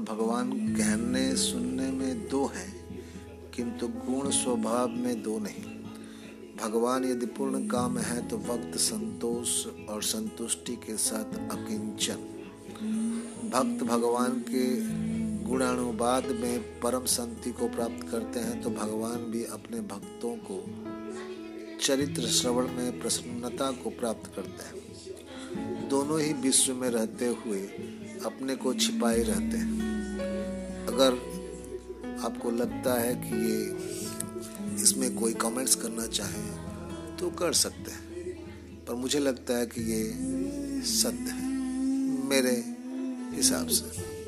भगवान कहने सुनने में दो हैं, किंतु गुण स्वभाव में दो नहीं। भगवान यदि पूर्ण काम है तो वक्त संतोष और संतुष्टि के साथ अकिंचन। भक्त भगवान के गुणानुवाद में परम शांति को प्राप्त करते हैं तो भगवान भी अपने भक्तों को चरित्र श्रवण में प्रसन्नता को प्राप्त करते हैं। दोनों ही विश्व में रहते हुए अपने को छिपाए रहते हैं। अगर आपको लगता है कि ये इसमें कोई कमेंट्स करना चाहे तो कर सकते हैं। पर मुझे लगता है कि ये सत्य है, मेरे हिसाब से।